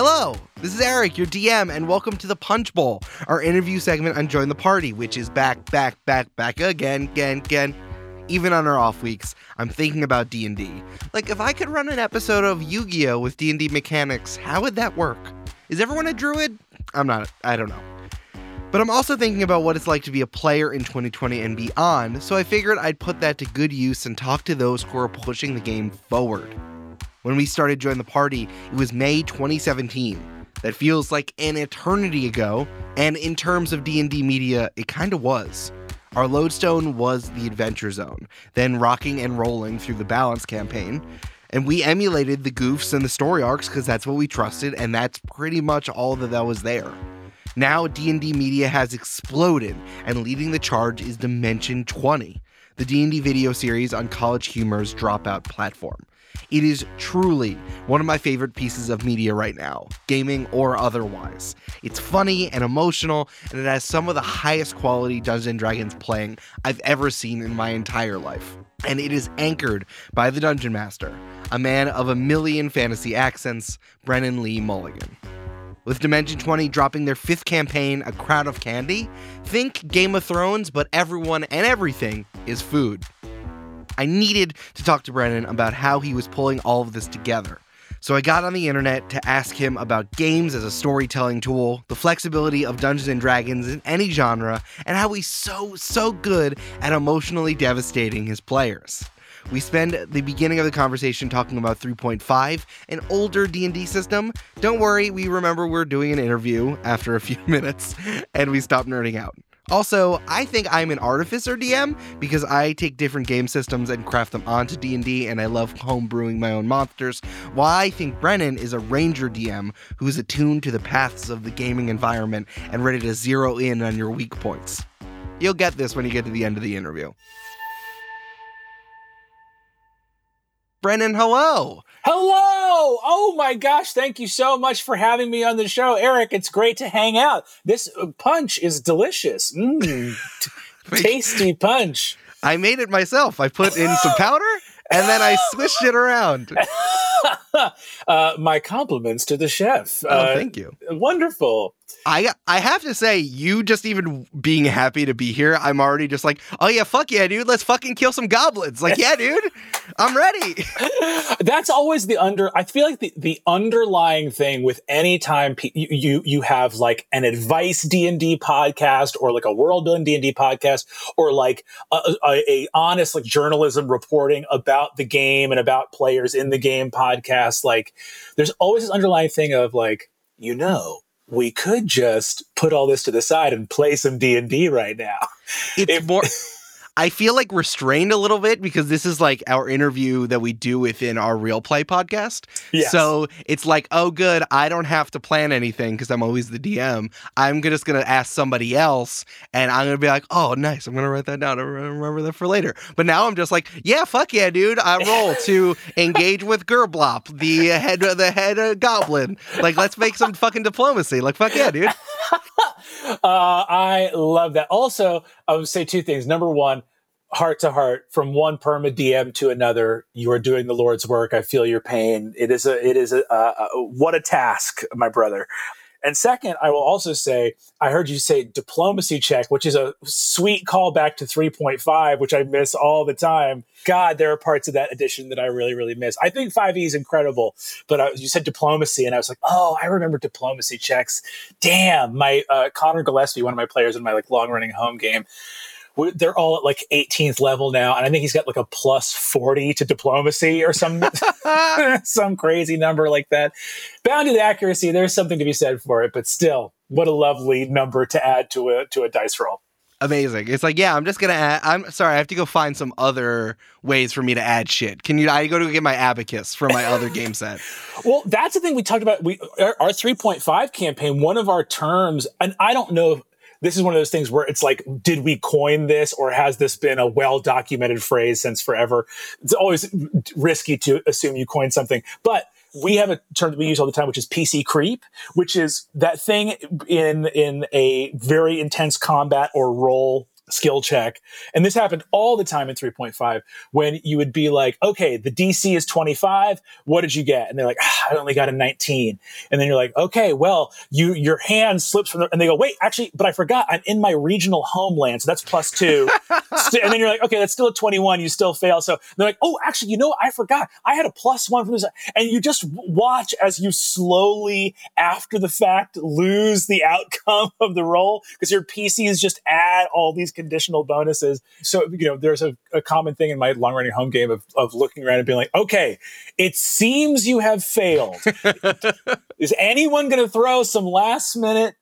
Hello, this is Eric, your DM, and welcome to the Punch Bowl, our interview segment on Join the Party, which is back, back, back, back again, again, again. Even on our off weeks, I'm thinking about D&D. Like, if I could run an episode of Yu-Gi-Oh! with D&D mechanics, how would that work? Is everyone a druid? I'm not, I don't know. But I'm also thinking about what it's like to be a player in 2020 and beyond, so I figured I'd put that to good use and talk to those who are pushing the game forward. When we started Join the Party, it was May 2017. That feels like an eternity ago, and in terms of D&D media, it kind of was. Our lodestone was the Adventure Zone, then rocking and rolling through the Balance campaign, and we emulated the goofs and the story arcs because that's what we trusted, and that's pretty much all that, that was there. Now D&D media has exploded, and leading the charge is Dimension 20, the D&D video series on College Humor's Dropout platform. It is truly one of my favorite pieces of media right now, gaming or otherwise. It's funny and emotional, and it has some of the highest quality Dungeons and Dragons playing I've ever seen in my entire life. And it is anchored by the Dungeon Master, a man of a million fantasy accents, Brennan Lee Mulligan. With Dimension 20 dropping their fifth campaign, A Crown of Candy, think Game of Thrones, but everyone and everything is food. I needed to talk to Brennan about how he was pulling all of this together. So I got on the internet to ask him about games as a storytelling tool, the flexibility of Dungeons and Dragons in any genre, and how he's so, so good at emotionally devastating his players. We spend the beginning of the conversation talking about 3.5, an older D&D system. Don't worry, we remember we're doing an interview after a few minutes and we stop nerding out. Also, I think I'm an artificer DM because I take different game systems and craft them onto D&D and I love homebrewing my own monsters. While I think Brennan is a ranger DM who's attuned to the paths of the gaming environment and ready to zero in on your weak points. You'll get this when you get to the end of the interview. Brennan, hello. Hello! Oh my gosh, thank you so much for having me on the show. Eric, it's great to hang out. This uh, punch is delicious. Mm, t- tasty punch. I made it myself. I put in some powder and then I swished it around. Uh, my compliments to the chef. Oh, uh, thank you. Wonderful. I I have to say, you just even being happy to be here, I'm already just like, oh yeah, fuck yeah, dude, let's fucking kill some goblins. Like, yeah, dude, I'm ready. That's always the under. I feel like the, the underlying thing with any time pe- you, you you have like an advice D and D podcast or like a world building D and D podcast or like a, a, a honest like journalism reporting about the game and about players in the game podcast. Like, there's always this underlying thing of like, you know we could just put all this to the side and play some D&D right now. It's if, more I feel like restrained a little bit because this is like our interview that we do within our real play podcast. Yes. So it's like, oh, good, I don't have to plan anything because I'm always the DM. I'm just going to ask somebody else and I'm going to be like, oh, nice. I'm going to write that down. I remember that for later. But now I'm just like, yeah, fuck yeah, dude. I roll to engage with Gerblop, the head, the head uh, goblin. Like, let's make some fucking diplomacy. Like, fuck yeah, dude. uh, I love that. Also, I would say two things. Number one, heart to heart, from one perma DM to another, you are doing the Lord's work. I feel your pain. It is a, it is a, a what a task, my brother. And second, I will also say, I heard you say diplomacy check, which is a sweet callback to 3.5, which I miss all the time. God, there are parts of that edition that I really, really miss. I think 5e is incredible, but I, you said diplomacy, and I was like, oh, I remember diplomacy checks. Damn, my uh, Connor Gillespie, one of my players in my like long running home game, they're all at like 18th level now, and I think he's got like a plus 40 to diplomacy or some some crazy number like that. Bounded accuracy, there's something to be said for it, but still, what a lovely number to add to a to a dice roll. Amazing. It's like, yeah, I'm just gonna add. I'm sorry, I have to go find some other ways for me to add shit. Can you? I go to get my abacus from my other game set. Well, that's the thing we talked about. We our, our 3.5 campaign. One of our terms, and I don't know this is one of those things where it's like, did we coin this or has this been a well documented phrase since forever? It's always risky to assume you coined something, but we have a term that we use all the time, which is PC creep, which is that thing in in a very intense combat or role skill check. And this happened all the time in 3.5 when you would be like, okay, the DC is 25. What did you get? And they're like, ah, I only got a 19. And then you're like, okay, well, you, your hand slips from the, and they go, wait, actually, but I forgot I'm in my regional homeland. So that's plus two. and then you're like, okay, that's still a 21. You still fail. So they're like, oh, actually, you know, I forgot I had a plus one from this. And you just watch as you slowly after the fact lose the outcome of the roll because your PCs just add all these conditional bonuses. So, you know, there's a, a common thing in my long running home game of, of looking around and being like, okay, it seems you have failed. Is anyone going to throw some last minute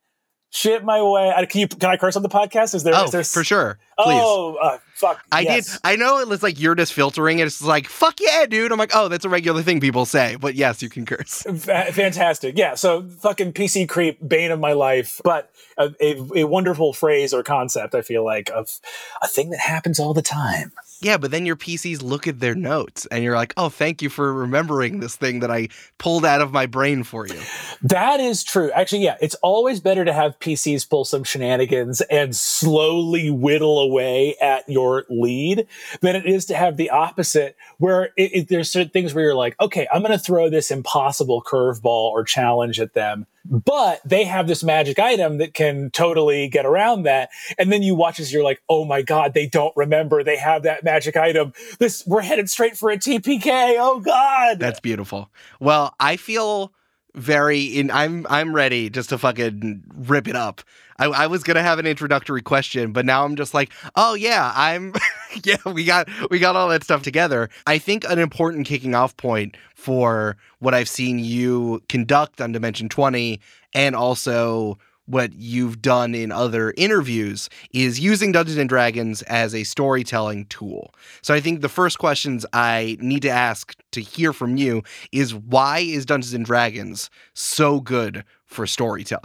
shit my way. Can you can I curse on the podcast? Is there? Oh, is there... for sure. Please. Oh, uh, fuck. I yes. did. I know it was like you're just filtering it. It's like fuck yeah, dude. I'm like, oh, that's a regular thing people say. But yes, you can curse. F- fantastic. Yeah. So fucking PC creep, bane of my life, but a, a, a wonderful phrase or concept. I feel like of a thing that happens all the time. Yeah, but then your PCs look at their notes and you're like, oh, thank you for remembering this thing that I pulled out of my brain for you. That is true. Actually, yeah, it's always better to have PCs pull some shenanigans and slowly whittle away at your lead than it is to have the opposite, where it, it, there's certain things where you're like, okay, I'm going to throw this impossible curveball or challenge at them but they have this magic item that can totally get around that. And then you watch as you're like, oh my God, they don't remember they have that magic item. This, we're headed straight for a TPK. Oh God. That's beautiful. Well, I feel very in I'm I'm ready just to fucking rip it up. I, I was gonna have an introductory question, but now I'm just like, oh yeah, I'm yeah, we got we got all that stuff together. I think an important kicking off point for what I've seen you conduct on Dimension 20 and also what you've done in other interviews is using Dungeons and Dragons as a storytelling tool. So I think the first questions I need to ask to hear from you is why is Dungeons and Dragons so good for storytelling?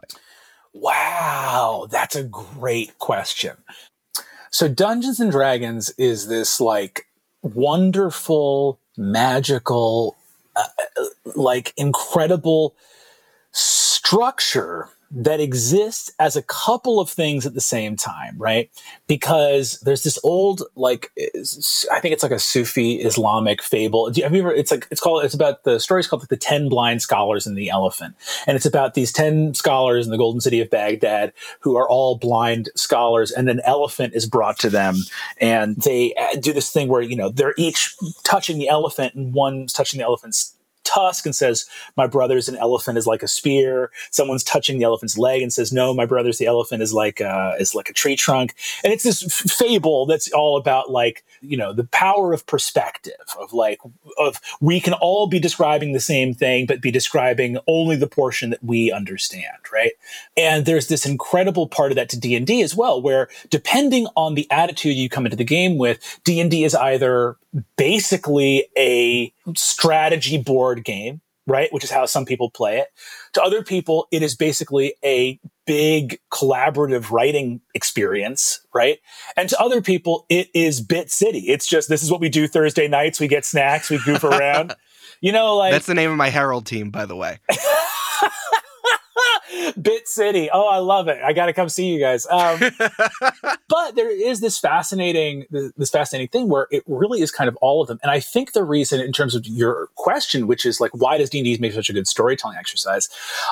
Wow, that's a great question. So Dungeons and Dragons is this like wonderful, magical, uh, uh like incredible structure that exists as a couple of things at the same time, right? Because there's this old, like, I think it's like a Sufi Islamic fable. Have you ever, it's like, it's called, it's about, the story's called like the 10 blind scholars and the elephant. And it's about these 10 scholars in the golden city of Baghdad who are all blind scholars and an elephant is brought to them. And they uh, do this thing where, you know, they're each touching the elephant and one's touching the elephant's tusk and says, My brother's an elephant is like a spear. Someone's touching the elephant's leg and says, No, my brother's the elephant is like a, is like a tree trunk. And it's this f- fable that's all about like, you know, the power of perspective of like, of we can all be describing the same thing, but be describing only the portion that we understand, right? And there's this incredible part of that to D&D as well, where depending on the attitude you come into the game with, D&D is either basically a strategy board game, right? Which is how some people play it. To other people, it is basically a big collaborative writing experience, right? And to other people, it is Bit City. It's just this is what we do Thursday nights. We get snacks, we goof around. you know, like that's the name of my Harold team, by the way. Bit City. Oh, I love it. I got to come see you guys. Um, but there is this fascinating, this fascinating thing where it really is kind of all of them. And I think the reason, in terms of your question, which is like, why does D and D make such a good storytelling exercise?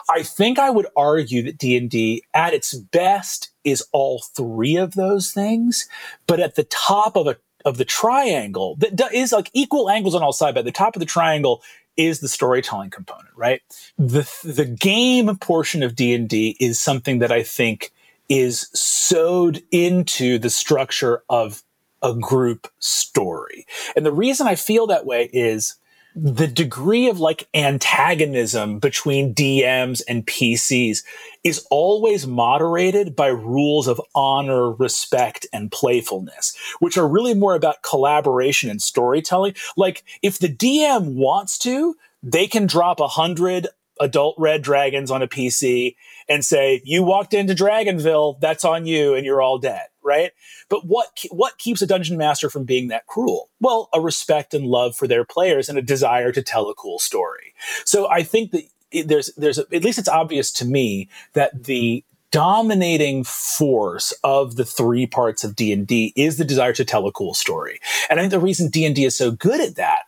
I think I would argue that D and D, at its best, is all three of those things. But at the top of a of the triangle that is like equal angles on all sides, but at the top of the triangle is the storytelling component, right? The the game portion of D&D is something that I think is sewed into the structure of a group story. And the reason I feel that way is the degree of like antagonism between DMs and PCs is always moderated by rules of honor, respect, and playfulness, which are really more about collaboration and storytelling. Like if the DM wants to, they can drop a hundred adult red dragons on a PC and say, you walked into Dragonville, that's on you and you're all dead, right? But what, what keeps a dungeon master from being that cruel? Well, a respect and love for their players and a desire to tell a cool story. So I think that there's, there's, a, at least it's obvious to me that the dominating force of the three parts of D&D is the desire to tell a cool story. And I think the reason D&D is so good at that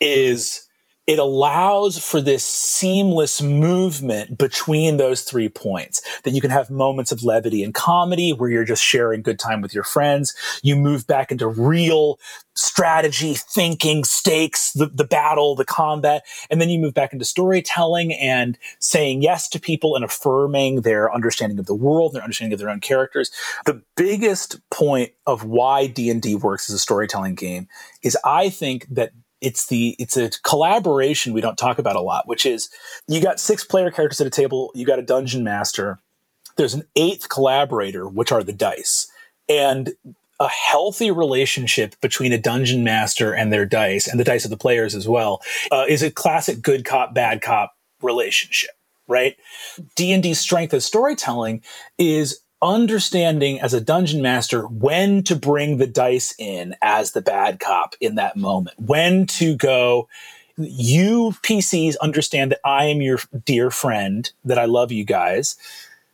is it allows for this seamless movement between those three points that you can have moments of levity and comedy where you're just sharing good time with your friends. You move back into real strategy, thinking, stakes, the, the battle, the combat, and then you move back into storytelling and saying yes to people and affirming their understanding of the world, their understanding of their own characters. The biggest point of why D&D works as a storytelling game is I think that it's the it's a collaboration we don't talk about a lot which is you got six player characters at a table you got a dungeon master there's an eighth collaborator which are the dice and a healthy relationship between a dungeon master and their dice and the dice of the players as well uh, is a classic good cop bad cop relationship right? D&d's strength as storytelling is understanding as a dungeon master when to bring the dice in as the bad cop in that moment, when to go. You PCs understand that I am your dear friend, that I love you guys,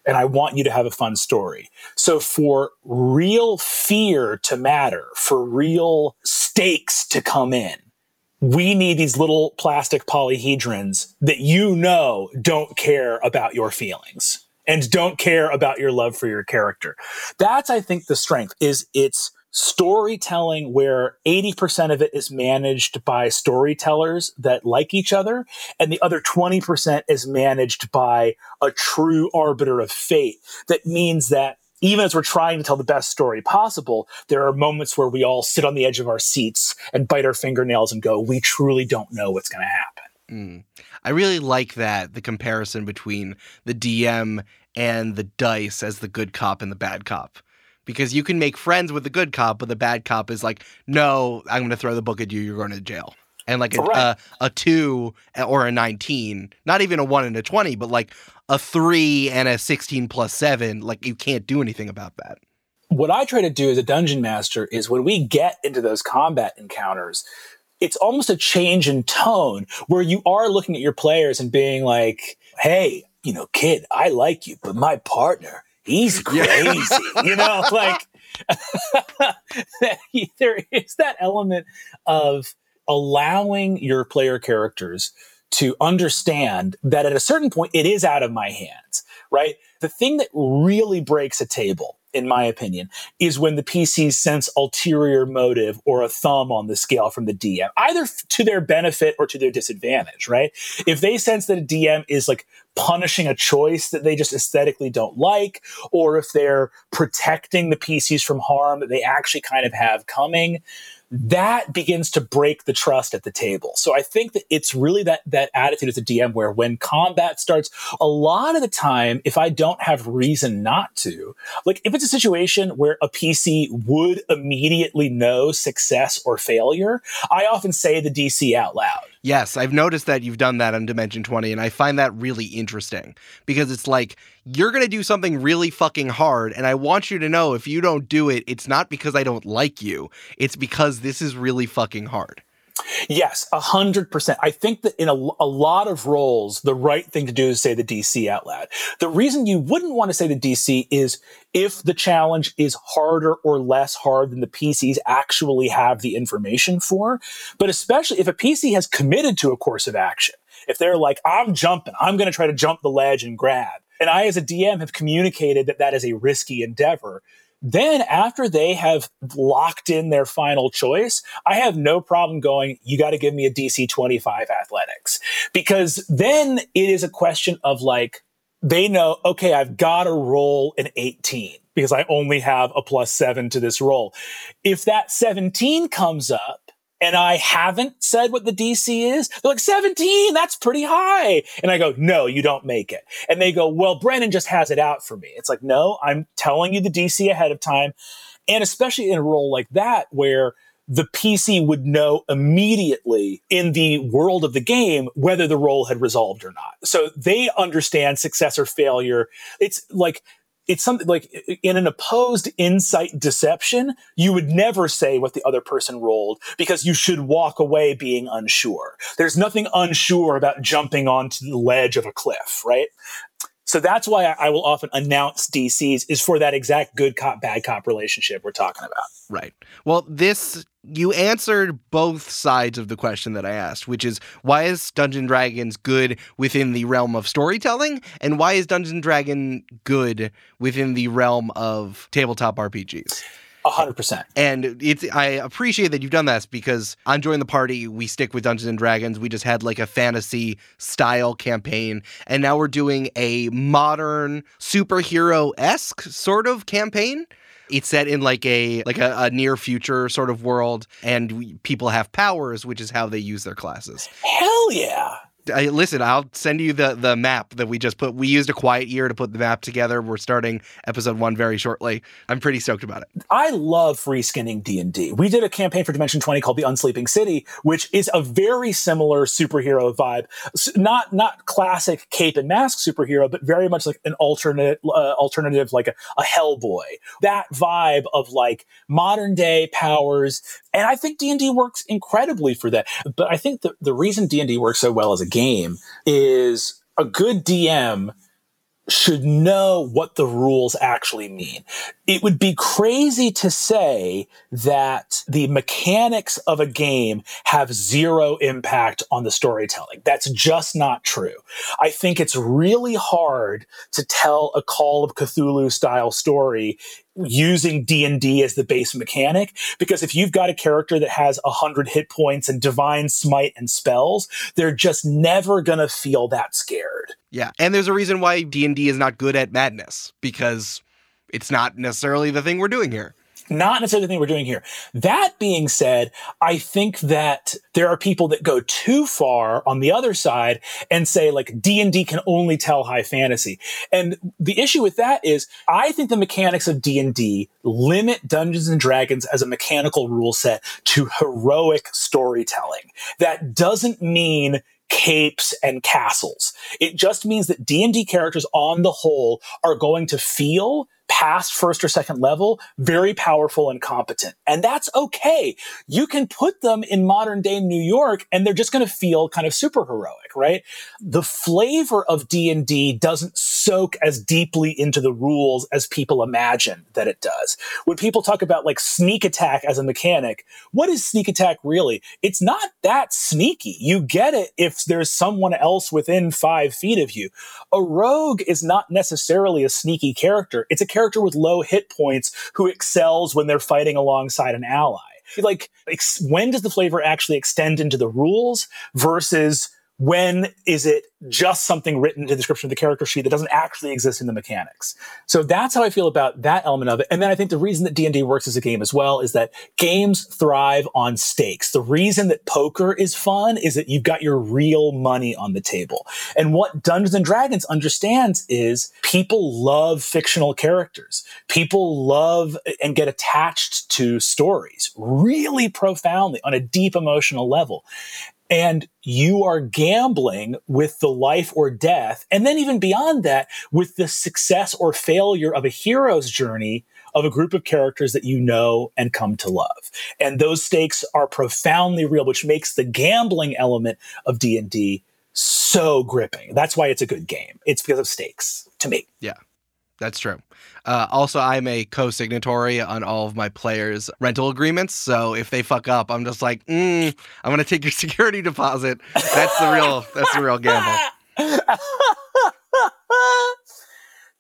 and I want you to have a fun story. So, for real fear to matter, for real stakes to come in, we need these little plastic polyhedrons that you know don't care about your feelings and don't care about your love for your character. That's, I think, the strength is it's storytelling where 80% of it is managed by storytellers that like each other and the other 20% is managed by a true arbiter of fate that means that even as we're trying to tell the best story possible, there are moments where we all sit on the edge of our seats and bite our fingernails and go, we truly don't know what's going to happen. Mm. I really like that the comparison between the DM and the dice as the good cop and the bad cop. Because you can make friends with the good cop, but the bad cop is like, no, I'm going to throw the book at you. You're going to jail. And like a, a, a, two or a 19, not even a one and a 20, but like a three and a 16 plus seven, like you can't do anything about that. What I try to do as a dungeon master is when we get into those combat encounters, it's almost a change in tone where you are looking at your players and being like, hey, you know, kid, I like you, but my partner, he's crazy. you know, like there is that element of allowing your player characters to understand that at a certain point it is out of my hands, right? The thing that really breaks a table in my opinion, is when the PCs sense ulterior motive or a thumb on the scale from the DM, either to their benefit or to their disadvantage, right? If they sense that a DM is like punishing a choice that they just aesthetically don't like, or if they're protecting the PCs from harm that they actually kind of have coming, that begins to break the trust at the table. So I think that it's really that that attitude as a DM where when combat starts, a lot of the time, if I don't have reason not to, like if it's a situation where a PC would immediately know success or failure, I often say the DC out loud. Yes, I've noticed that you've done that on Dimension 20, and I find that really interesting because it's like you're going to do something really fucking hard, and I want you to know if you don't do it, it's not because I don't like you, it's because this is really fucking hard. Yes, a hundred percent. I think that in a, a lot of roles, the right thing to do is say the DC out loud. The reason you wouldn't want to say the DC is if the challenge is harder or less hard than the PCs actually have the information for. But especially if a PC has committed to a course of action, if they're like, I'm jumping, I'm going to try to jump the ledge and grab. And I, as a DM, have communicated that that is a risky endeavor then after they have locked in their final choice, I have no problem going, you got to give me a DC 25 athletics because then it is a question of like, they know, okay, I've got to roll an 18 because I only have a plus seven to this roll. If that 17 comes up, and I haven't said what the DC is, they're like, 17, that's pretty high. And I go, no, you don't make it. And they go, well, Brennan just has it out for me. It's like, no, I'm telling you the DC ahead of time. And especially in a role like that, where the PC would know immediately in the world of the game whether the role had resolved or not. So they understand success or failure. It's like it's something like in an opposed insight deception, you would never say what the other person rolled because you should walk away being unsure. There's nothing unsure about jumping onto the ledge of a cliff, right? So that's why I, will often announce DCs is for that exact good cop bad cop relationship we're talking about. Right. Well, this you answered both sides of the question that I asked, which is why is Dungeon Dragons good within the realm of storytelling, and why is Dungeon Dragon good within the realm of tabletop RPGs? hundred percent. And it's I appreciate that you've done this because on Join the Party, we stick with Dungeons and Dragons. We just had like a fantasy style campaign, and now we're doing a modern superhero esque sort of campaign. It's set in like a like a, a near future sort of world, and we, people have powers, which is how they use their classes. Hell yeah! I, listen, I'll send you the the map that we just put. We used a quiet year to put the map together. We're starting episode one very shortly. I'm pretty stoked about it. I love reskinning D and D. We did a campaign for Dimension 20 called The Unsleeping City, which is a very similar superhero vibe. Not not classic cape and mask superhero, but very much like an alternate uh, alternative, like a, a Hellboy. That vibe of like modern day powers, and I think D and D works incredibly for that. But I think the the reason D and D works so well as a game is a good DM should know what the rules actually mean. It would be crazy to say that the mechanics of a game have zero impact on the storytelling. That's just not true. I think it's really hard to tell a Call of Cthulhu style story using D&D as the base mechanic because if you've got a character that has 100 hit points and divine smite and spells, they're just never going to feel that scared. Yeah, and there's a reason why D&D is not good at madness because it's not necessarily the thing we're doing here not necessarily the thing we're doing here. That being said, I think that there are people that go too far on the other side and say like D and D can only tell high fantasy. And the issue with that is I think the mechanics of D and D limit Dungeons and Dragons as a mechanical rule set to heroic storytelling. That doesn't mean capes and castles. It just means that D&D characters on the whole are going to feel past first or second level, very powerful and competent. And that's okay. You can put them in modern day New York and they're just going to feel kind of super right? The flavor of D&D doesn't soak as deeply into the rules as people imagine that it does. When people talk about like sneak attack as a mechanic, what is sneak attack really? It's not that sneaky. You get it if there's someone else within five feet of you. A rogue is not necessarily a sneaky character. It's a character with low hit points who excels when they're fighting alongside an ally. Like, ex- when does the flavor actually extend into the rules versus when is it just something written in the description of the character sheet that doesn't actually exist in the mechanics? So that's how i feel about that element of it. And then i think the reason that d&d works as a game as well is that games thrive on stakes. The reason that poker is fun is that you've got your real money on the table. And what dungeons and dragons understands is people love fictional characters. People love and get attached to stories really profoundly on a deep emotional level and you are gambling with the life or death. And then even beyond that, with the success or failure of a hero's journey of a group of characters that you know and come to love. And those stakes are profoundly real, which makes the gambling element of D&D so gripping. That's why it's a good game. It's because of stakes to me. Yeah. That's true. Uh, also, I'm a co-signatory on all of my players' rental agreements. So if they fuck up, I'm just like, mm, I'm gonna take your security deposit. That's the real. that's the real gamble.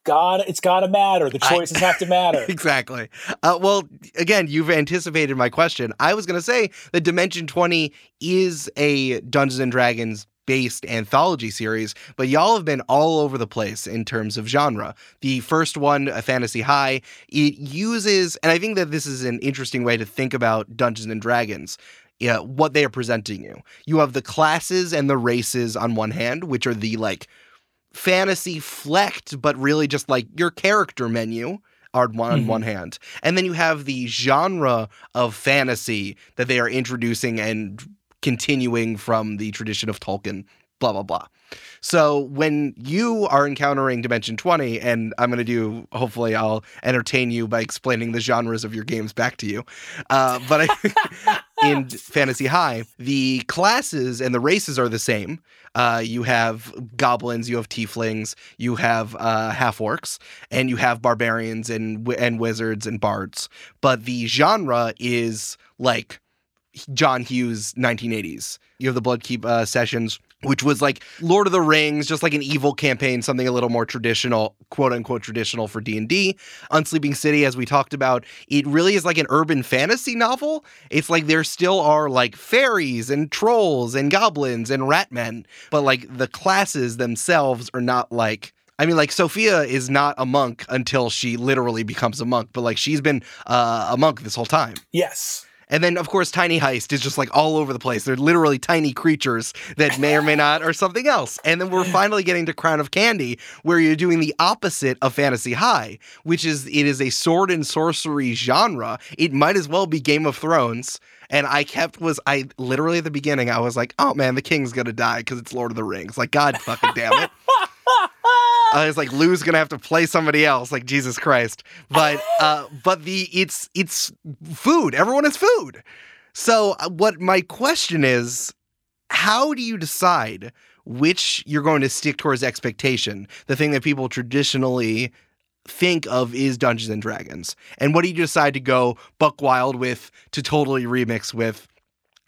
God, it's got to matter. The choices I, have to matter. exactly. Uh, well, again, you've anticipated my question. I was going to say that Dimension 20 is a Dungeons and Dragons based anthology series, but y'all have been all over the place in terms of genre. The first one, A Fantasy High, it uses, and I think that this is an interesting way to think about Dungeons and Dragons. Yeah, what they are presenting you. You have the classes and the races on one hand, which are the like fantasy flecked, but really just like your character menu are one on mm-hmm. one hand. And then you have the genre of fantasy that they are introducing and continuing from the tradition of Tolkien, blah, blah, blah. So when you are encountering Dimension 20, and I'm going to do, hopefully, I'll entertain you by explaining the genres of your games back to you. Uh, but I, in Fantasy High, the classes and the races are the same. Uh, you have goblins, you have tieflings, you have uh, half orcs, and you have barbarians and and wizards and bards. But the genre is like John Hughes 1980s. You have the Bloodkeep uh, sessions, which was like Lord of the Rings, just like an evil campaign, something a little more traditional, quote unquote traditional for D&D. Unsleeping City as we talked about, it really is like an urban fantasy novel. It's like there still are like fairies and trolls and goblins and ratmen, but like the classes themselves are not like I mean, like Sophia is not a monk until she literally becomes a monk, but like she's been uh, a monk this whole time. Yes. And then, of course, Tiny Heist is just like all over the place. They're literally tiny creatures that may or may not are something else. And then we're finally getting to Crown of Candy, where you're doing the opposite of Fantasy High, which is it is a sword and sorcery genre. It might as well be Game of Thrones. And I kept was I literally at the beginning I was like, oh man, the king's gonna die because it's Lord of the Rings. Like God fucking damn it. I was like, Lou's gonna have to play somebody else, like Jesus Christ. But uh, but the it's it's food. Everyone has food. So uh, what my question is, how do you decide which you're going to stick towards expectation, the thing that people traditionally think of is Dungeons and Dragons, and what do you decide to go buck wild with to totally remix with?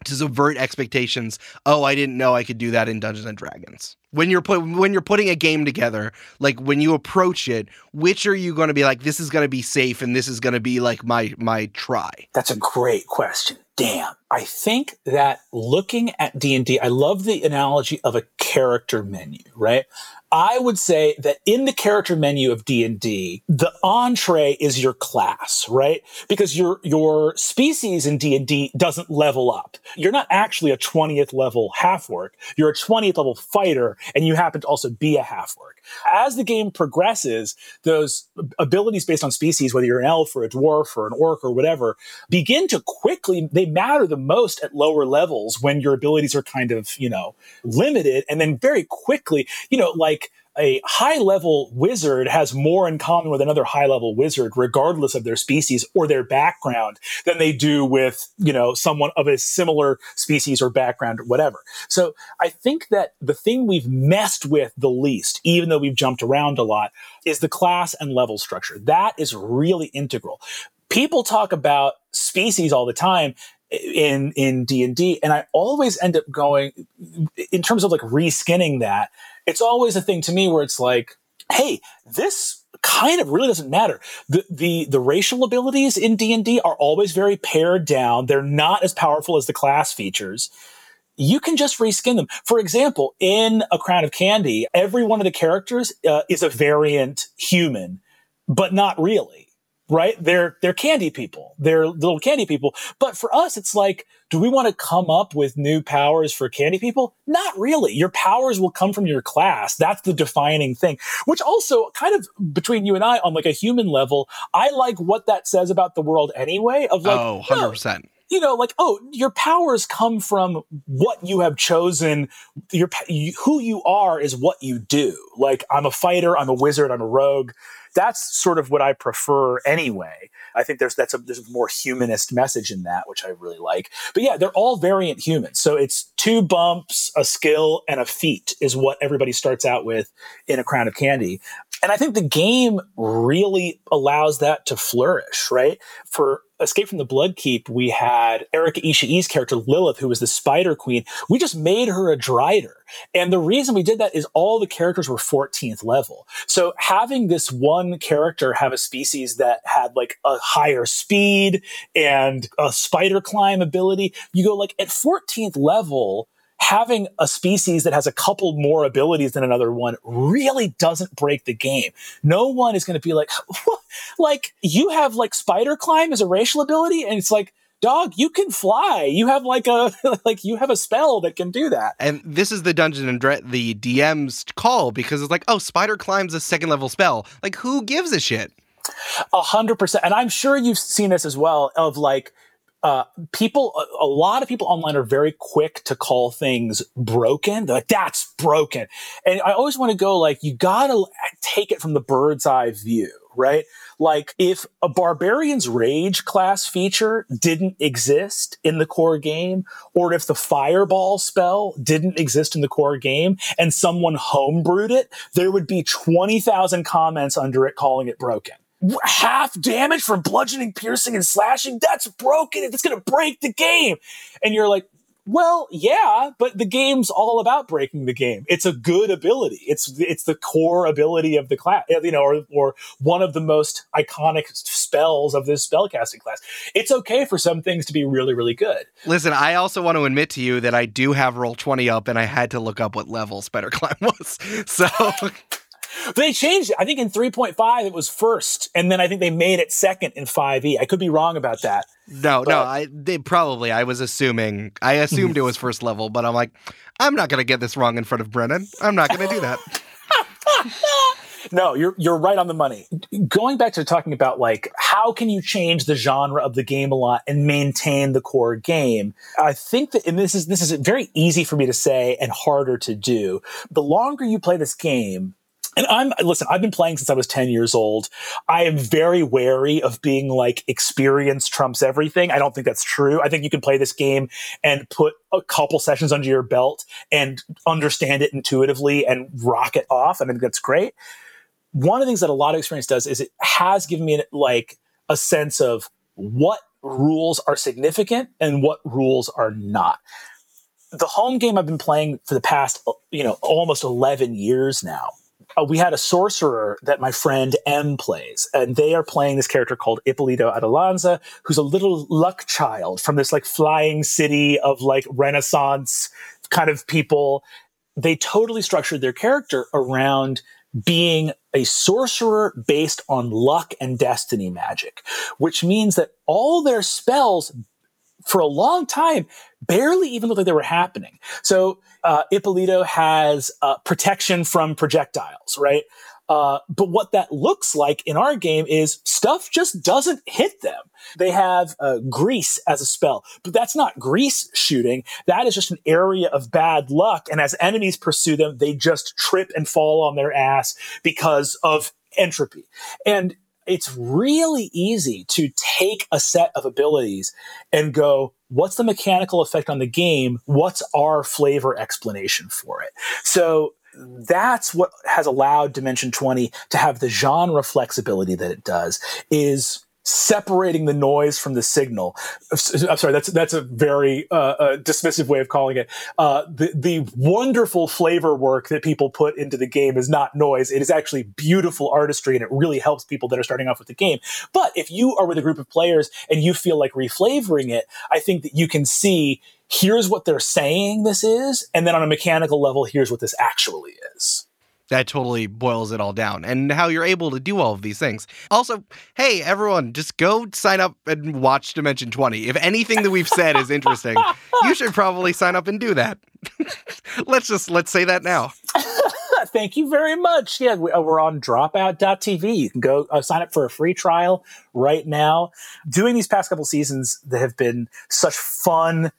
to subvert expectations. Oh, I didn't know I could do that in Dungeons and Dragons. When you're put when you're putting a game together, like when you approach it, which are you going to be like this is going to be safe and this is going to be like my my try? That's a great question. Damn. I think that looking at D&D, I love the analogy of a character menu, right? I would say that in the character menu of D&D, the entree is your class, right? Because your your species in D&D doesn't level up. You're not actually a 20th level half orc. You're a 20th level fighter and you happen to also be a half orc. As the game progresses, those abilities based on species, whether you're an elf or a dwarf or an orc or whatever, begin to quickly they matter the most at lower levels when your abilities are kind of, you know, limited. And then very quickly, you know, like a high level wizard has more in common with another high level wizard, regardless of their species or their background, than they do with, you know, someone of a similar species or background or whatever. So I think that the thing we've messed with the least, even though we've jumped around a lot, is the class and level structure. That is really integral. People talk about species all the time in in D&D and I always end up going in terms of like reskinning that it's always a thing to me where it's like, hey, this kind of really doesn't matter. The, the, the racial abilities in D&D are always very pared down. They're not as powerful as the class features. You can just reskin them. For example, in A Crown of Candy, every one of the characters uh, is a variant human, but not really right? They're they're candy people. They're little candy people. But for us, it's like, do we want to come up with new powers for candy people? Not really. Your powers will come from your class. That's the defining thing. Which also kind of between you and I on like a human level, I like what that says about the world anyway. Of like, oh, 100%. No, you know, like, oh, your powers come from what you have chosen. Your you, who you are is what you do. Like, I'm a fighter, I'm a wizard, I'm a rogue that's sort of what I prefer anyway. I think there's that's a there's a more humanist message in that, which I really like. But yeah, they're all variant humans. So it's two bumps, a skill, and a feat is what everybody starts out with in a crown of candy. And I think the game really allows that to flourish, right? For Escape from the Bloodkeep, we had Erika Ishii's character Lilith, who was the Spider Queen. We just made her a Drider. And the reason we did that is all the characters were 14th level. So having this one character have a species that had like a higher speed and a spider climb ability, you go like at 14th level, having a species that has a couple more abilities than another one really doesn't break the game. No one is going to be like, like you have like spider climb as a racial ability, and it's like, dog, you can fly. You have like a like you have a spell that can do that. And this is the dungeon and Dre- the DM's call because it's like, oh, spider climbs a second level spell. Like, who gives a shit? A hundred percent. And I'm sure you've seen this as well. Of like uh, people, a, a, lot of people online are very quick to call things broken. They're like, that's broken. And I always want to go like, you gotta take it from the bird's eye view, right? Like if a barbarian's rage class feature didn't exist in the core game, or if the fireball spell didn't exist in the core game and someone homebrewed it, there would be 20,000 comments under it calling it broken half damage from bludgeoning, piercing, and slashing. That's broken. It's going to break the game. And you're like, well, yeah, but the game's all about breaking the game. It's a good ability. It's it's the core ability of the class, you know, or or one of the most iconic spells of this spellcasting class. It's okay for some things to be really really good. Listen, I also want to admit to you that I do have Roll20 up and I had to look up what level Spider Climb was. So they changed it. I think in 3.5 it was first, and then I think they made it second in 5e. I could be wrong about that. No, but, no, I they probably I was assuming I assumed it was first level, but I'm like, I'm not gonna get this wrong in front of Brennan. I'm not gonna do that. no, you're you're right on the money. Going back to talking about like how can you change the genre of the game a lot and maintain the core game? I think that and this is this is very easy for me to say and harder to do. The longer you play this game, and I'm, listen, I've been playing since I was 10 years old. I am very wary of being like experience trumps everything. I don't think that's true. I think you can play this game and put a couple sessions under your belt and understand it intuitively and rock it off. I think that's great. One of the things that a lot of experience does is it has given me like a sense of what rules are significant and what rules are not the home game I've been playing for the past, you know, almost 11 years now uh, we had a sorcerer that my friend M plays, and they are playing this character called Ippolito Adelanza, who's a little luck child from this like flying city of like Renaissance kind of people. They totally structured their character around being a sorcerer based on luck and destiny magic, which means that all their spells for a long time barely even looked like they were happening. So uh, Ippolito has uh, protection from projectiles, right? Uh, but what that looks like in our game is stuff just doesn't hit them. They have uh, grease as a spell, but that's not grease shooting. That is just an area of bad luck. And as enemies pursue them, they just trip and fall on their ass because of entropy. And it's really easy to take a set of abilities and go, what's the mechanical effect on the game? What's our flavor explanation for it? So that's what has allowed Dimension 20 to have the genre flexibility that it does is separating the noise from the signal. I'm sorry, that's that's a very uh, uh, dismissive way of calling it. Uh, the the wonderful flavor work that people put into the game is not noise; it is actually beautiful artistry, and it really helps people that are starting off with the game. But if you are with a group of players and you feel like reflavoring it, I think that you can see here's what they're saying this is, and then on a mechanical level, here's what this actually is that totally boils it all down and how you're able to do all of these things. Also, hey, everyone, just go sign up and watch Dimension 20. If anything that we've said is interesting, you should probably sign up and do that. let's just let's say that now. Thank you very much. Yeah, uh, we're on dropout.tv. You can go uh, sign up for a free trial right now. Doing these past couple seasons that have been such fun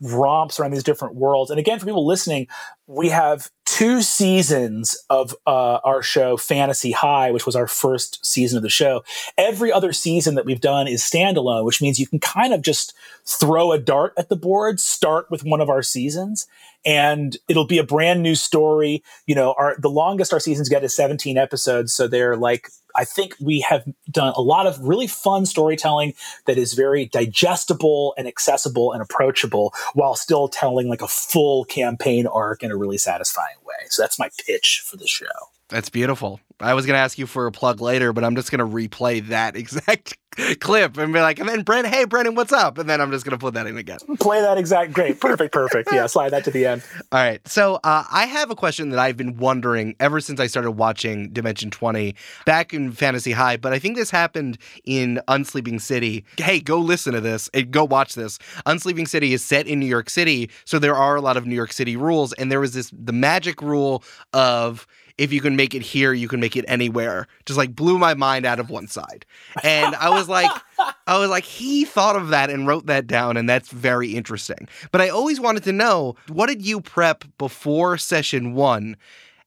romps around these different worlds. And again, for people listening, we have two seasons of uh, our show fantasy high which was our first season of the show. Every other season that we've done is standalone which means you can kind of just throw a dart at the board start with one of our seasons and it'll be a brand new story you know our the longest our seasons get is 17 episodes so they're like I think we have done a lot of really fun storytelling that is very digestible and accessible and approachable while still telling like a full campaign arc in a really satisfying way. So that's my pitch for the show. That's beautiful. I was going to ask you for a plug later, but I'm just going to replay that exact clip and be like, and then Brennan, hey, Brennan, what's up? And then I'm just going to put that in again. Play that exact. Great. Perfect. Perfect. Yeah. Slide that to the end. All right. So uh, I have a question that I've been wondering ever since I started watching Dimension 20 back in Fantasy High, but I think this happened in Unsleeping City. Hey, go listen to this and go watch this. Unsleeping City is set in New York City. So there are a lot of New York City rules. And there was this, the magic rule of, if you can make it here, you can make it anywhere. Just like blew my mind out of one side. And I was like, I was like, he thought of that and wrote that down, and that's very interesting. But I always wanted to know what did you prep before session one?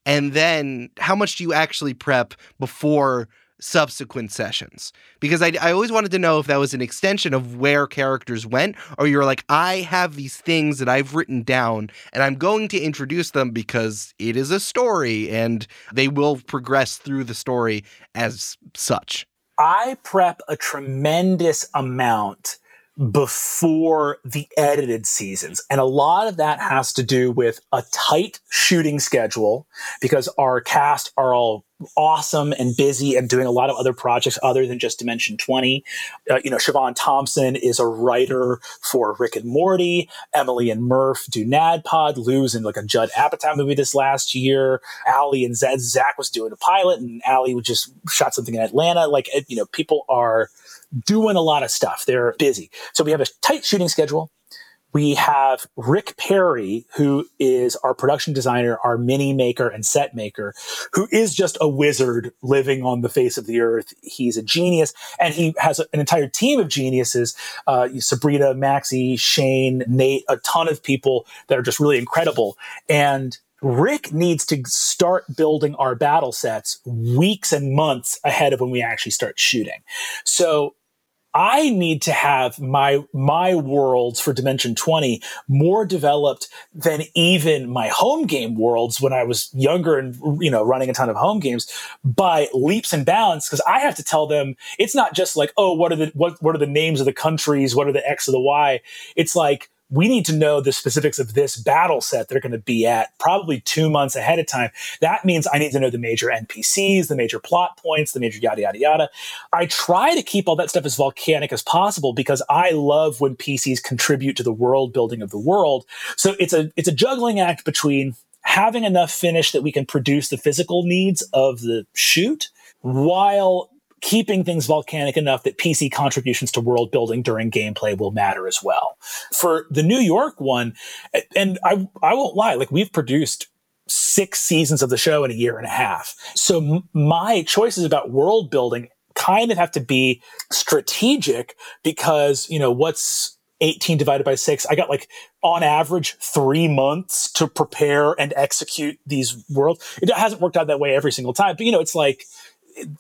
And then how much do you actually prep before subsequent sessions because I, I always wanted to know if that was an extension of where characters went or you're like i have these things that i've written down and i'm going to introduce them because it is a story and they will progress through the story as such i prep a tremendous amount before the edited seasons. And a lot of that has to do with a tight shooting schedule because our cast are all awesome and busy and doing a lot of other projects other than just Dimension 20. Uh, you know, Siobhan Thompson is a writer for Rick and Morty. Emily and Murph do NADDPOD. Lou's in like a Judd Apatow movie this last year. Ally and Zed, Zac was doing a pilot and Ally just shot something in Atlanta. Like, you know, people are doing a lot of stuff. They're busy. So we have a tight shooting schedule. We have Rick Perry, who is our production designer, our mini maker and set maker, who is just a wizard living on the face of the earth. He's a genius and he has an entire team of geniuses. Uh, Sabrina, Maxie, Shane, Nate, a ton of people that are just really incredible. And Rick needs to start building our battle sets weeks and months ahead of when we actually start shooting. So I need to have my my worlds for Dimension 20 more developed than even my home game worlds when I was younger and you know running a ton of home games by leaps and bounds because I have to tell them it's not just like oh what are the what what are the names of the countries? What are the x or the y? It's like we need to know the specifics of this battle set they're going to be at probably two months ahead of time. That means I need to know the major NPCs, the major plot points, the major yada, yada, yada. I try to keep all that stuff as volcanic as possible because I love when PCs contribute to the world building of the world. So it's a, it's a juggling act between having enough finish that we can produce the physical needs of the shoot while keeping things volcanic enough that PC contributions to world building during gameplay will matter as well. For the New York one, and I, I won't lie, like we've produced six seasons of the show in a year and a half. So m- my choices about world building kind of have to be strategic because, you know, what's 18 divided by six, I got like on average three months to prepare and execute these worlds. It hasn't worked out that way every single time, but you know, it's like,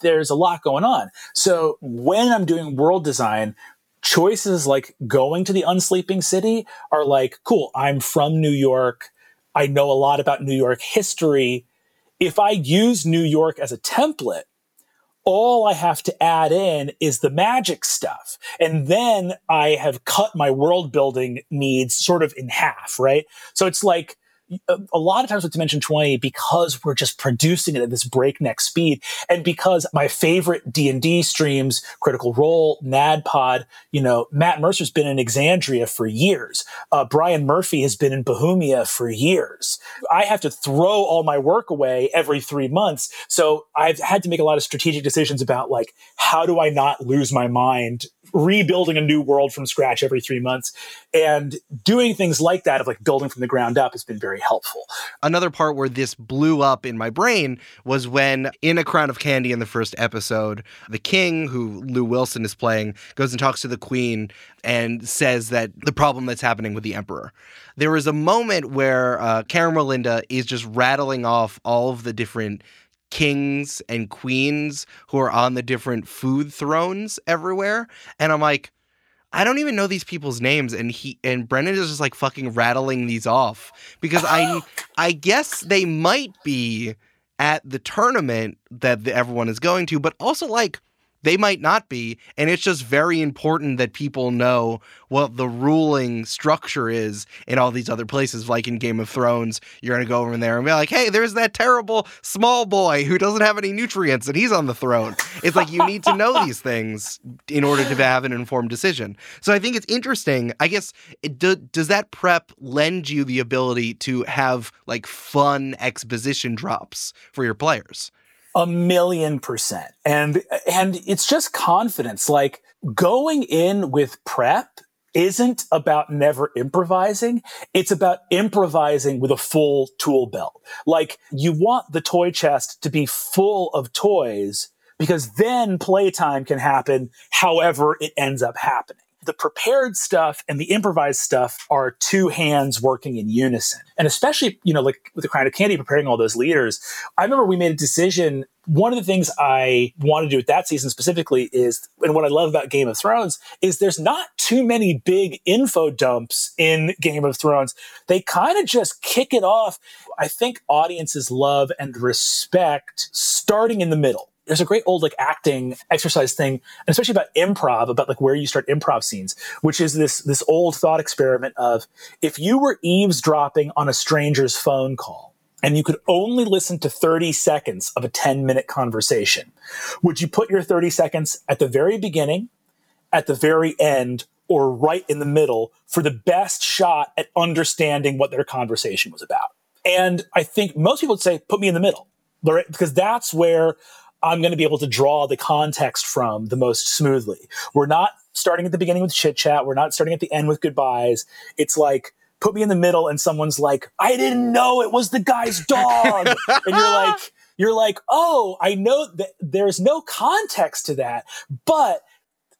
there's a lot going on. So when I'm doing world design, choices like going to the unsleeping city are like, cool, I'm from New York. I know a lot about New York history. If I use New York as a template, all I have to add in is the magic stuff. And then I have cut my world building needs sort of in half, right? So it's like, a lot of times with Dimension 20, because we're just producing it at this breakneck speed, and because my favorite D&D streams, Critical Role, NADDPOD, you know, Matt Mercer's been in Exandria for years. Uh, Brian Murphy has been in Bahumia for years. I have to throw all my work away every three months. So I've had to make a lot of strategic decisions about like, how do I not lose my mind rebuilding a new world from scratch every three months. And doing things like that of like building from the ground up has been very helpful. Another part where this blew up in my brain was when in a crown of candy in the first episode the king who lou wilson is playing goes and talks to the queen and says that the problem that's happening with the emperor. There is a moment where uh, Caramelinda is just rattling off all of the different kings and queens who are on the different food thrones everywhere. And I'm like, I don't even know these people's names, and he and Brennan is just like fucking rattling these off because I I guess they might be at the tournament that the, everyone is going to, but also like they might not be. And it's just very important that people know what the ruling structure is in all these other places. Like in Game of Thrones, you're going to go over there and be like, hey, there's that terrible small boy who doesn't have any nutrients and he's on the throne. It's like you need to know these things in order to have an informed decision. So I think it's interesting. I guess, it, do, does that prep lend you the ability to have like fun exposition drops for your players? A million percent. And, and it's just confidence. Like going in with prep isn't about never improvising. It's about improvising with a full tool belt. Like you want the toy chest to be full of toys because then playtime can happen however it ends up happening the prepared stuff and the improvised stuff are two hands working in unison. And especially, you know, like with the Crown of Candy preparing all those leaders, I remember we made a decision one of the things I want to do with that season specifically is, and what I love about Game of Thrones is there's not too many big info dumps in Game of Thrones. They kind of just kick it off. I think audiences love and respect starting in the middle there's a great old like acting exercise thing, and especially about improv, about like where you start improv scenes, which is this this old thought experiment of if you were eavesdropping on a stranger's phone call, and you could only listen to 30 seconds of a 10 minute conversation, would you put your 30 seconds at the very beginning, at the very end, or right in the middle for the best shot at understanding what their conversation was about? And I think most people would say, put me in the middle. Because that's where I'm going to be able to draw the context from the most smoothly. We're not starting at the beginning with chit chat. We're not starting at the end with goodbyes. It's like, put me in the middle and someone's like, I didn't know it was the guy's dog. and you're like, you're like, oh, I know that there's no context to that, but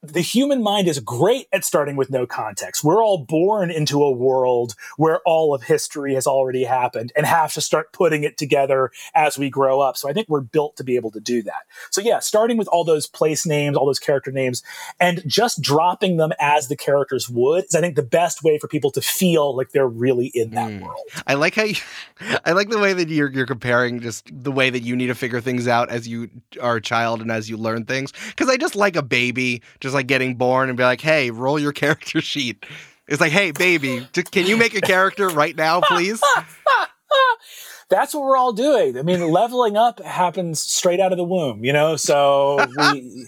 the human mind is great at starting with no context. We're all born into a world where all of history has already happened and have to start putting it together as we grow up. So I think we're built to be able to do that. So yeah, starting with all those place names, all those character names, and just dropping them as the characters would is I think the best way for people to feel like they're really in that mm. world. I like how you, I like the way that you're you're comparing just the way that you need to figure things out as you are a child and as you learn things. Because I just like a baby just just like getting born and be like, hey, roll your character sheet. It's like, hey, baby, can you make a character right now, please? That's what we're all doing. I mean, leveling up happens straight out of the womb, you know? So we.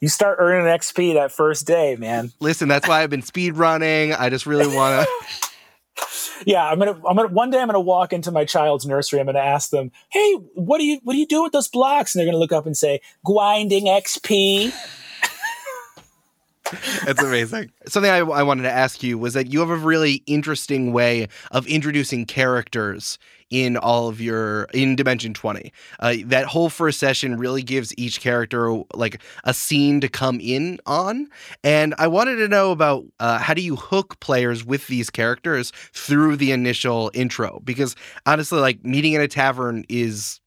you start earning XP that first day, man. Listen, that's why I've been speed running. I just really want to. yeah, I'm gonna, I'm gonna. One day, I'm gonna walk into my child's nursery. I'm gonna ask them, "Hey, what do you, what do you do with those blocks?" And they're gonna look up and say, "Grinding XP." That's amazing. Something I, I, wanted to ask you was that you have a really interesting way of introducing characters in all of your in Dimension 20. Uh, that whole first session really gives each character like a scene to come in on. And I wanted to know about uh, how do you hook players with these characters through the initial intro? Because honestly, like meeting in a tavern is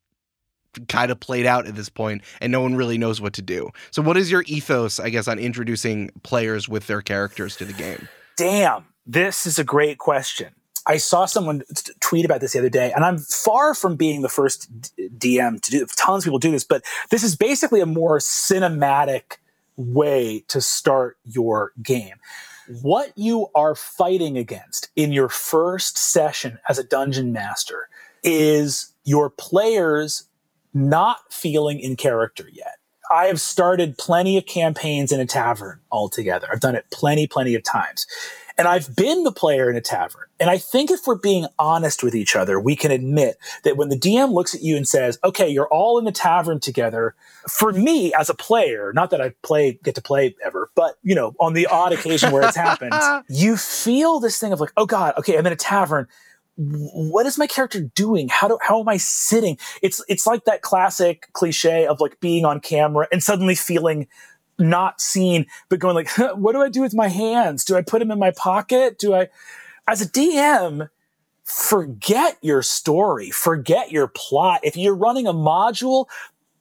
kind of played out at this point and no one really knows what to do. So what is your ethos, I guess, on introducing players with their characters to the game? Damn, this is a great question. I saw someone t- tweet about this the other day, and I'm far from being the first d- DM to do. Tons of people do this, but this is basically a more cinematic way to start your game. What you are fighting against in your first session as a dungeon master is your players not feeling in character yet. I have started plenty of campaigns in a tavern altogether. I've done it plenty, plenty of times. And I've been the player in a tavern. And I think if we're being honest with each other, we can admit that when the DM looks at you and says, okay, you're all in the tavern together, for me as a player, not that I play, get to play ever, but you know, on the odd occasion where it's happened, you feel this thing of like, oh God, okay, I'm in a tavern what is my character doing? How do how am I sitting? It's it's like that classic cliche of like being on camera and suddenly feeling not seen, but going like, what do I do with my hands? Do I put them in my pocket? Do I, as a DM, forget your story, forget your plot. If you're running a module,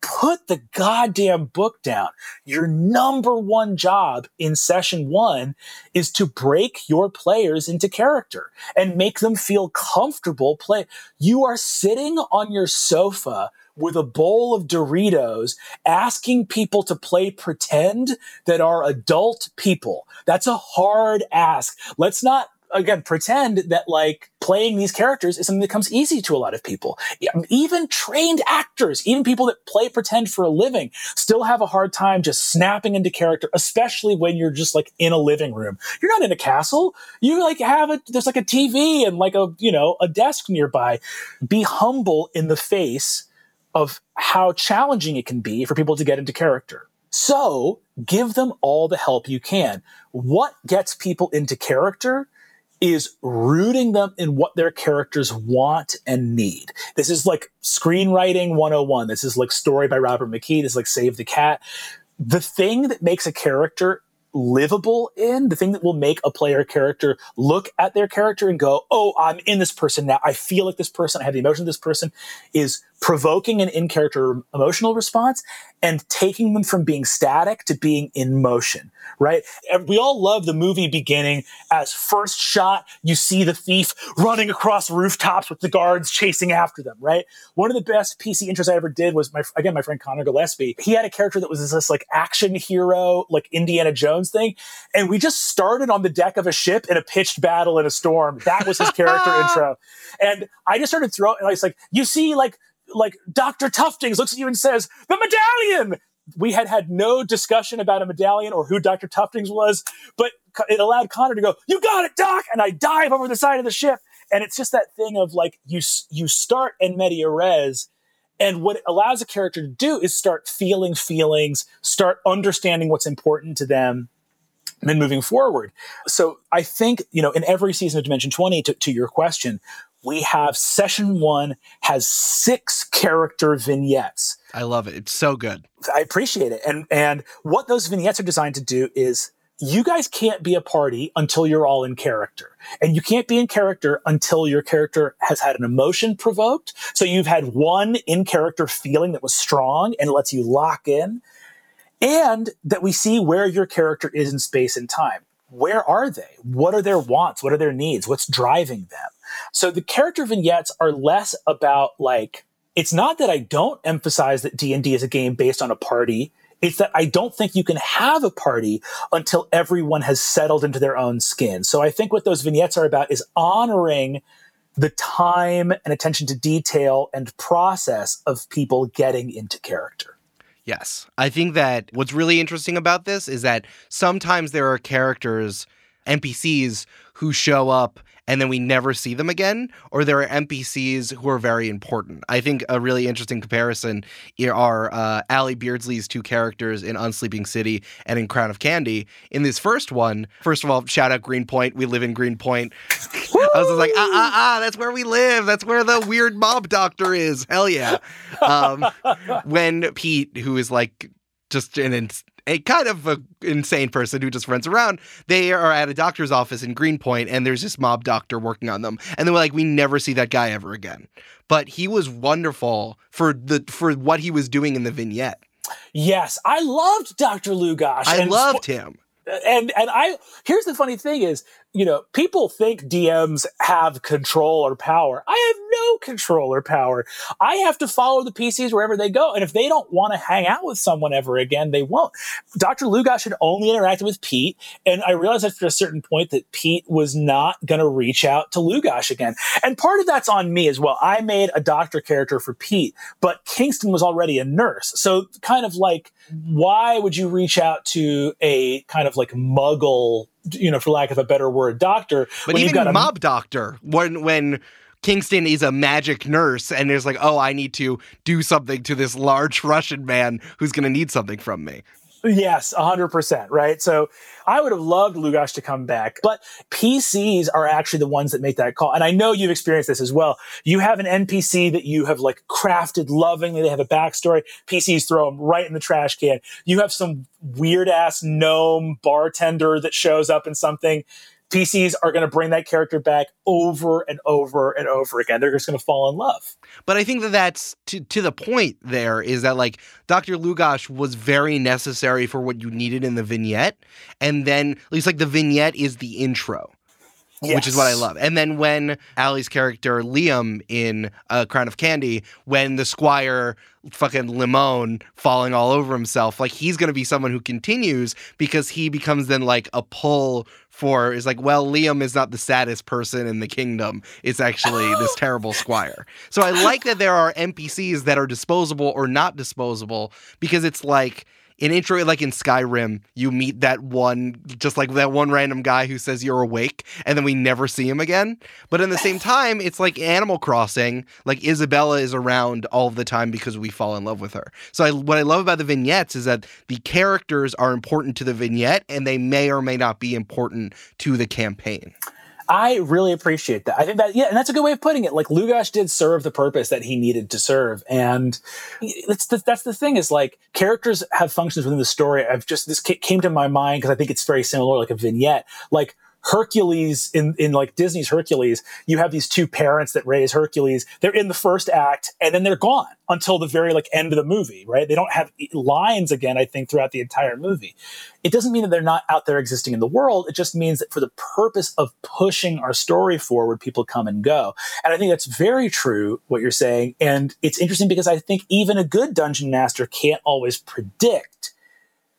put the goddamn book down. Your number one job in session one is to break your players into character and make them feel comfortable play. You are sitting on your sofa with a bowl of Doritos asking people to play pretend that are adult people. That's a hard ask. Let's not again pretend that like playing these characters is something that comes easy to a lot of people. Even trained actors even people that play pretend for a living still have a hard time just snapping into character especially when you're just like in a living room. You're not in a castle. You like have a there's like a tv and like a you know a desk nearby. Be humble in the face of how challenging it can be for people to get into character. So give them all the help you can. What gets people into character is rooting them in what their characters want and need. This is like screenwriting 101. This is like story by Robert McKee. This is like Save the Cat. The thing that makes a character livable in, the thing that will make a player character look at their character and go, Oh, I'm in this person now. I feel like this person. I have the emotion of this person is provoking an in character emotional response and taking them from being static to being in motion, right? And we all love the movie beginning as first shot, you see the thief running across rooftops with the guards chasing after them, right? One of the best PC intros I ever did was my, again, my friend Connor Gillespie. He had a character that was this like action hero, like Indiana Jones thing. And we just started on the deck of a ship in a pitched battle in a storm. That was his character intro. And I just started throwing, and I was like, you see like like Dr. Tuftings looks at you and says, the medallion. We had had no discussion about a medallion or who Dr. Tuftings was, but it allowed Connor to go, you got it, Doc. And I dive over the side of the ship. And it's just that thing of like, you, you start in media res and what it allows a character to do is start feeling feelings, start understanding what's important to them, and then moving forward. So I think, you know, in every season of Dimension 20, to, to your question, we have session one has six character vignettes. I love it. It's so good. I appreciate it. And and what those vignettes are designed to do is you guys can't be a party until you're all in character. And you can't be in character until your character has had an emotion provoked. So you've had one in character feeling that was strong and lets you lock in. And that we see where your character is in space and time. Where are they? What are their wants? What are their needs? What's driving them? So the character vignettes are less about like, it's not that I don't emphasize that D&D is a game based on a party. It's that I don't think you can have a party until everyone has settled into their own skin. So I think what those vignettes are about is honoring the time and attention to detail and process of people getting into character. Yes. I think that what's really interesting about this is that sometimes there are characters, NPCs, who show up and then we never see them again, or there are NPCs who are very important. I think a really interesting comparison are uh, Ally Beardsley's two characters in Unsleeping City and in Crown of Candy. In this first one, first of all, shout out Greenpoint. We live in Greenpoint. I was just like, ah, ah, ah, that's where we live. That's where the weird mob doctor is. Hell yeah. Um, when Pete, who is like just an a kind of a insane person who just runs around. They are at a doctor's office in Greenpoint, and there's this mob doctor working on them, and they're like, we never see that guy ever again. But he was wonderful for the for what he was doing in the vignette. Yes, I loved Doctor Lugosh. I loved him and and I here's the funny thing is, you know, people think DMs have control or power. I have no control or power. I have to follow the PCs wherever they go, and if they don't want to hang out with someone ever again, they won't. Dr. Lugosh had only interacted with Pete, and I realized after a certain point that Pete was not going to reach out to Lugosh again. And part of that's on me as well. I made a doctor character for Pete, but Kingston was already a nurse, so kind of like, why would you reach out to a kind of of like muggle, you know, for lack of a better word, doctor. But even got a mob doctor, when when Kingston is a magic nurse and is like, oh, I need to do something to this large Russian man who's going to need something from me. Yes, 100%, right? So I would have loved Lugash to come back, but PCs are actually the ones that make that call. And I know you've experienced this as well. You have an NPC that you have like crafted lovingly. They have a backstory. PCs throw them right in the trash can. You have some weird ass gnome bartender that shows up in something PCs are going to bring that character back over and over and over again. They're just going to fall in love. But I think that that's to, to the point there is that like Dr. Lugosh was very necessary for what you needed in the vignette. And then at least like the vignette is the intro. Yes. Which is what I love. And then when Ally's character Liam in uh, Crown of Candy, when the squire fucking Limon falling all over himself, like he's going to be someone who continues because he becomes then like a pull for is like, well, Liam is not the saddest person in the kingdom. It's actually this terrible squire. So I like that there are NPCs that are disposable or not disposable because it's like in intro like in Skyrim, you meet that one just like that one random guy who says you're awake and then we never see him again. But in the same time, it's like Animal Crossing, like Isabella is around all the time because we fall in love with her. So I, what I love about the vignettes is that the characters are important to the vignette and they may or may not be important to the campaign. I really appreciate that. I think that, yeah, and that's a good way of putting it. Like Lugash did serve the purpose that he needed to serve. And that's the, that's the thing is like characters have functions within the story. I've just, this came to my mind because I think it's very similar, like a vignette. Like Hercules in, in like Disney's Hercules, you have these two parents that raise Hercules. They're in the first act and then they're gone until the very like end of the movie, right? They don't have lines again, I think, throughout the entire movie. It doesn't mean that they're not out there existing in the world. It just means that for the purpose of pushing our story forward, people come and go. And I think that's very true, what you're saying. And it's interesting because I think even a good dungeon master can't always predict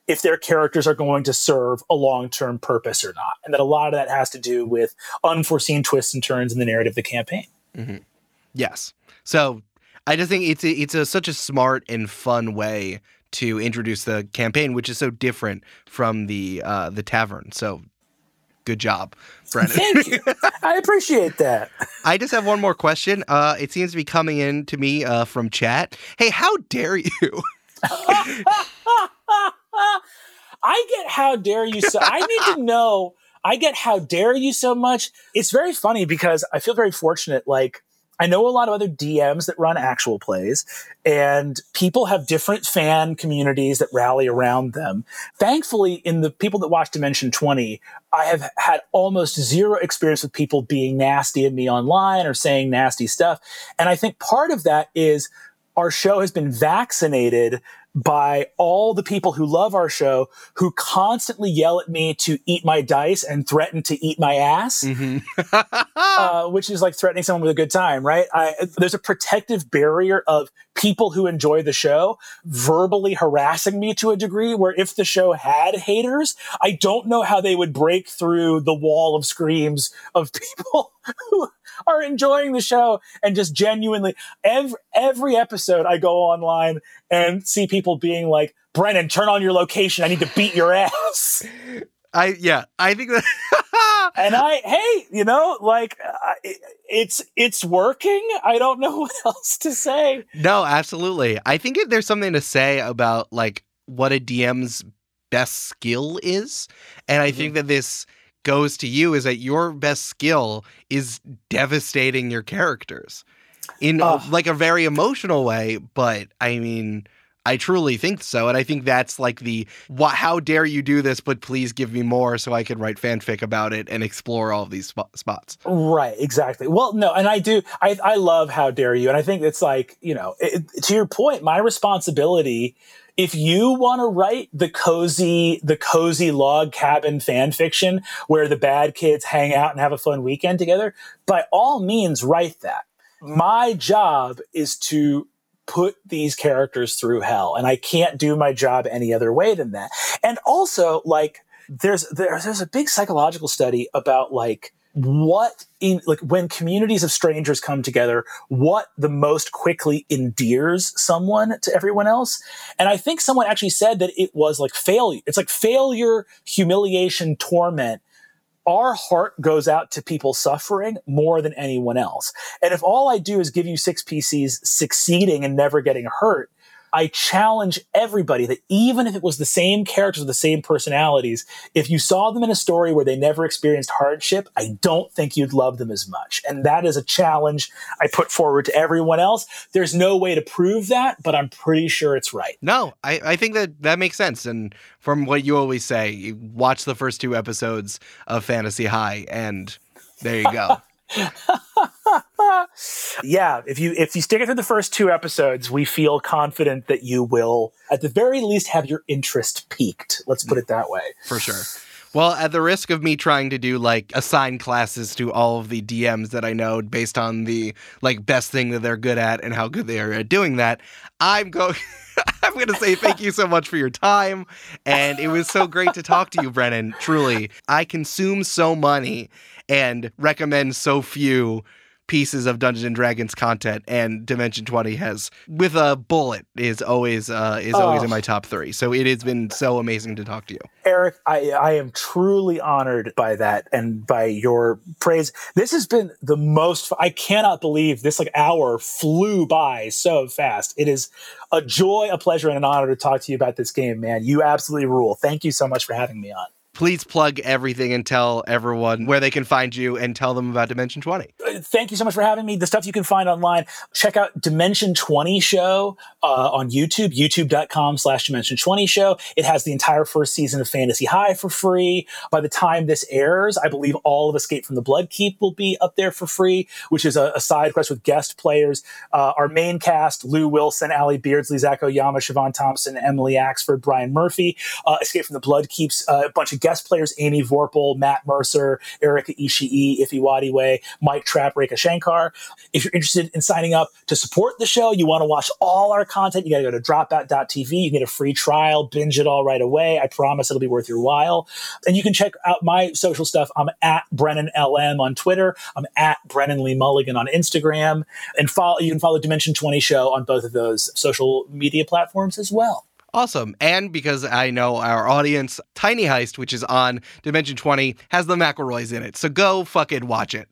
if their characters are going to serve a long term purpose or not. And that a lot of that has to do with unforeseen twists and turns in the narrative of the campaign. Mm-hmm. Yes. So I just think it's a, it's a, such a smart and fun way to introduce the campaign, which is so different from the uh, the tavern. So good job, Brennan. Thank you. I appreciate that. I just have one more question. Uh, it seems to be coming in to me uh, from chat. Hey, how dare you? Ah, I get how dare you so I need to know I get how dare you so much. It's very funny because I feel very fortunate like I know a lot of other DMs that run actual plays, and people have different fan communities that rally around them. Thankfully, in the people that watch Dimension 20, I have had almost zero experience with people being nasty at me online or saying nasty stuff. And I think part of that is our show has been vaccinated by all the people who love our show who constantly yell at me to eat my dice and threaten to eat my ass, mm-hmm. uh, which is like threatening someone with a good time, right? I, there's a protective barrier of people who enjoy the show verbally harassing me to a degree where if the show had haters, I don't know how they would break through the wall of screams of people who are enjoying the show and just genuinely every, every episode I go online and see people being like, Brennan, turn on your location. I need to beat your ass. I yeah, I think that. and I hey, you know, like uh, it's it's working. I don't know what else to say. No, absolutely. I think if there's something to say about like what a DM's best skill is, and I mm-hmm. think that this goes to you is that your best skill is devastating your characters in like a very emotional way but i mean i truly think so and i think that's like the what how dare you do this but please give me more so i can write fanfic about it and explore all of these sp- spots. Right exactly. Well no and i do i i love how dare you and i think it's like you know it, to your point my responsibility if you want to write the cozy, the cozy log cabin fan fiction where the bad kids hang out and have a fun weekend together, by all means, write that. My job is to put these characters through hell, and I can't do my job any other way than that. And also, like, there's there's, there's a big psychological study about like what in like when communities of strangers come together what the most quickly endears someone to everyone else and i think someone actually said that it was like failure it's like failure humiliation torment our heart goes out to people suffering more than anyone else. And if all i do is give you six pcs succeeding and never getting hurt I challenge everybody that even if it was the same characters with the same personalities, if you saw them in a story where they never experienced hardship, I don't think you'd love them as much. And that is a challenge I put forward to everyone else. There's no way to prove that, but I'm pretty sure it's right. No, I, I think that that makes sense. And from what you always say, you watch the first two episodes of Fantasy High, and there you go. yeah, if you if you stick it through the first two episodes, we feel confident that you will at the very least have your interest peaked. Let's put it that way. For sure. Well, at the risk of me trying to do like assign classes to all of the DMs that I know based on the like best thing that they're good at and how good they are at doing that, I'm going I'm going to say thank you so much for your time and it was so great to talk to you, Brennan. Truly. I consume so money and recommend so few pieces of Dungeons and Dragons content, and Dimension Twenty has, with a bullet, is always uh, is oh. always in my top three. So it has been so amazing to talk to you, Eric. I I am truly honored by that and by your praise. This has been the most. I cannot believe this like hour flew by so fast. It is a joy, a pleasure, and an honor to talk to you about this game, man. You absolutely rule. Thank you so much for having me on. Please plug everything and tell everyone where they can find you and tell them about Dimension 20. Uh, thank you so much for having me. The stuff you can find online, check out Dimension 20 Show uh, on YouTube, youtube.com slash Dimension 20 Show. It has the entire first season of Fantasy High for free. By the time this airs, I believe all of Escape from the Bloodkeep will be up there for free, which is a, a side quest with guest players. Uh, our main cast, Lou Wilson, Ally Beardsley, Zac Oyama, Siobhan Thompson, Emily Axford, Brian Murphy. Uh, Escape from the Bloodkeep's uh, a bunch of guest players, Amy Vorpahl, Matt Mercer, Erika Ishii, Ify Mike Trapp, Rekha Shankar. If you're interested in signing up to support the show, you want to watch all our content, you got to go to dropout.tv. You can get a free trial, binge it all right away. I promise it'll be worth your while. And you can check out my social stuff. I'm at Brennan LM on Twitter. I'm at Brennan Lee Mulligan on Instagram. And follow, you can follow Dimension 20 Show on both of those social media platforms as well. Awesome. And because I know our audience, Tiny Heist, which is on Dimension 20, has the McElroys in it. So go fucking watch it.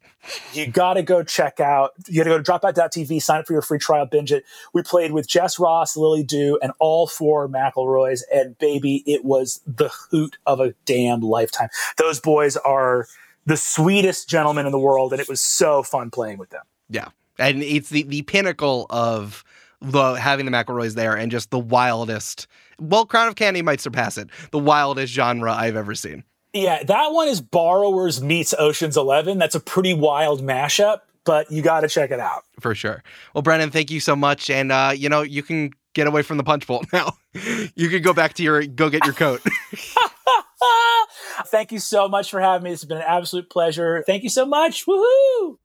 You got to go check out, you got to go to dropout.tv, sign up for your free trial, binge it. We played with Jess Ross, Lily Du, and all four McElroys. And baby, it was the hoot of a damn lifetime. Those boys are the sweetest gentlemen in the world. And it was so fun playing with them. Yeah. And it's the, the pinnacle of the having the McElroys there and just the wildest. Well, Crown of Candy might surpass it. The wildest genre I've ever seen. Yeah, that one is Borrowers meets Ocean's Eleven. That's a pretty wild mashup, but you got to check it out for sure. Well, Brennan, thank you so much, and uh, you know you can get away from the punch bowl now. you can go back to your go get your coat. Thank you so much for having me. It's been an absolute pleasure. Thank you so much. Woohoo!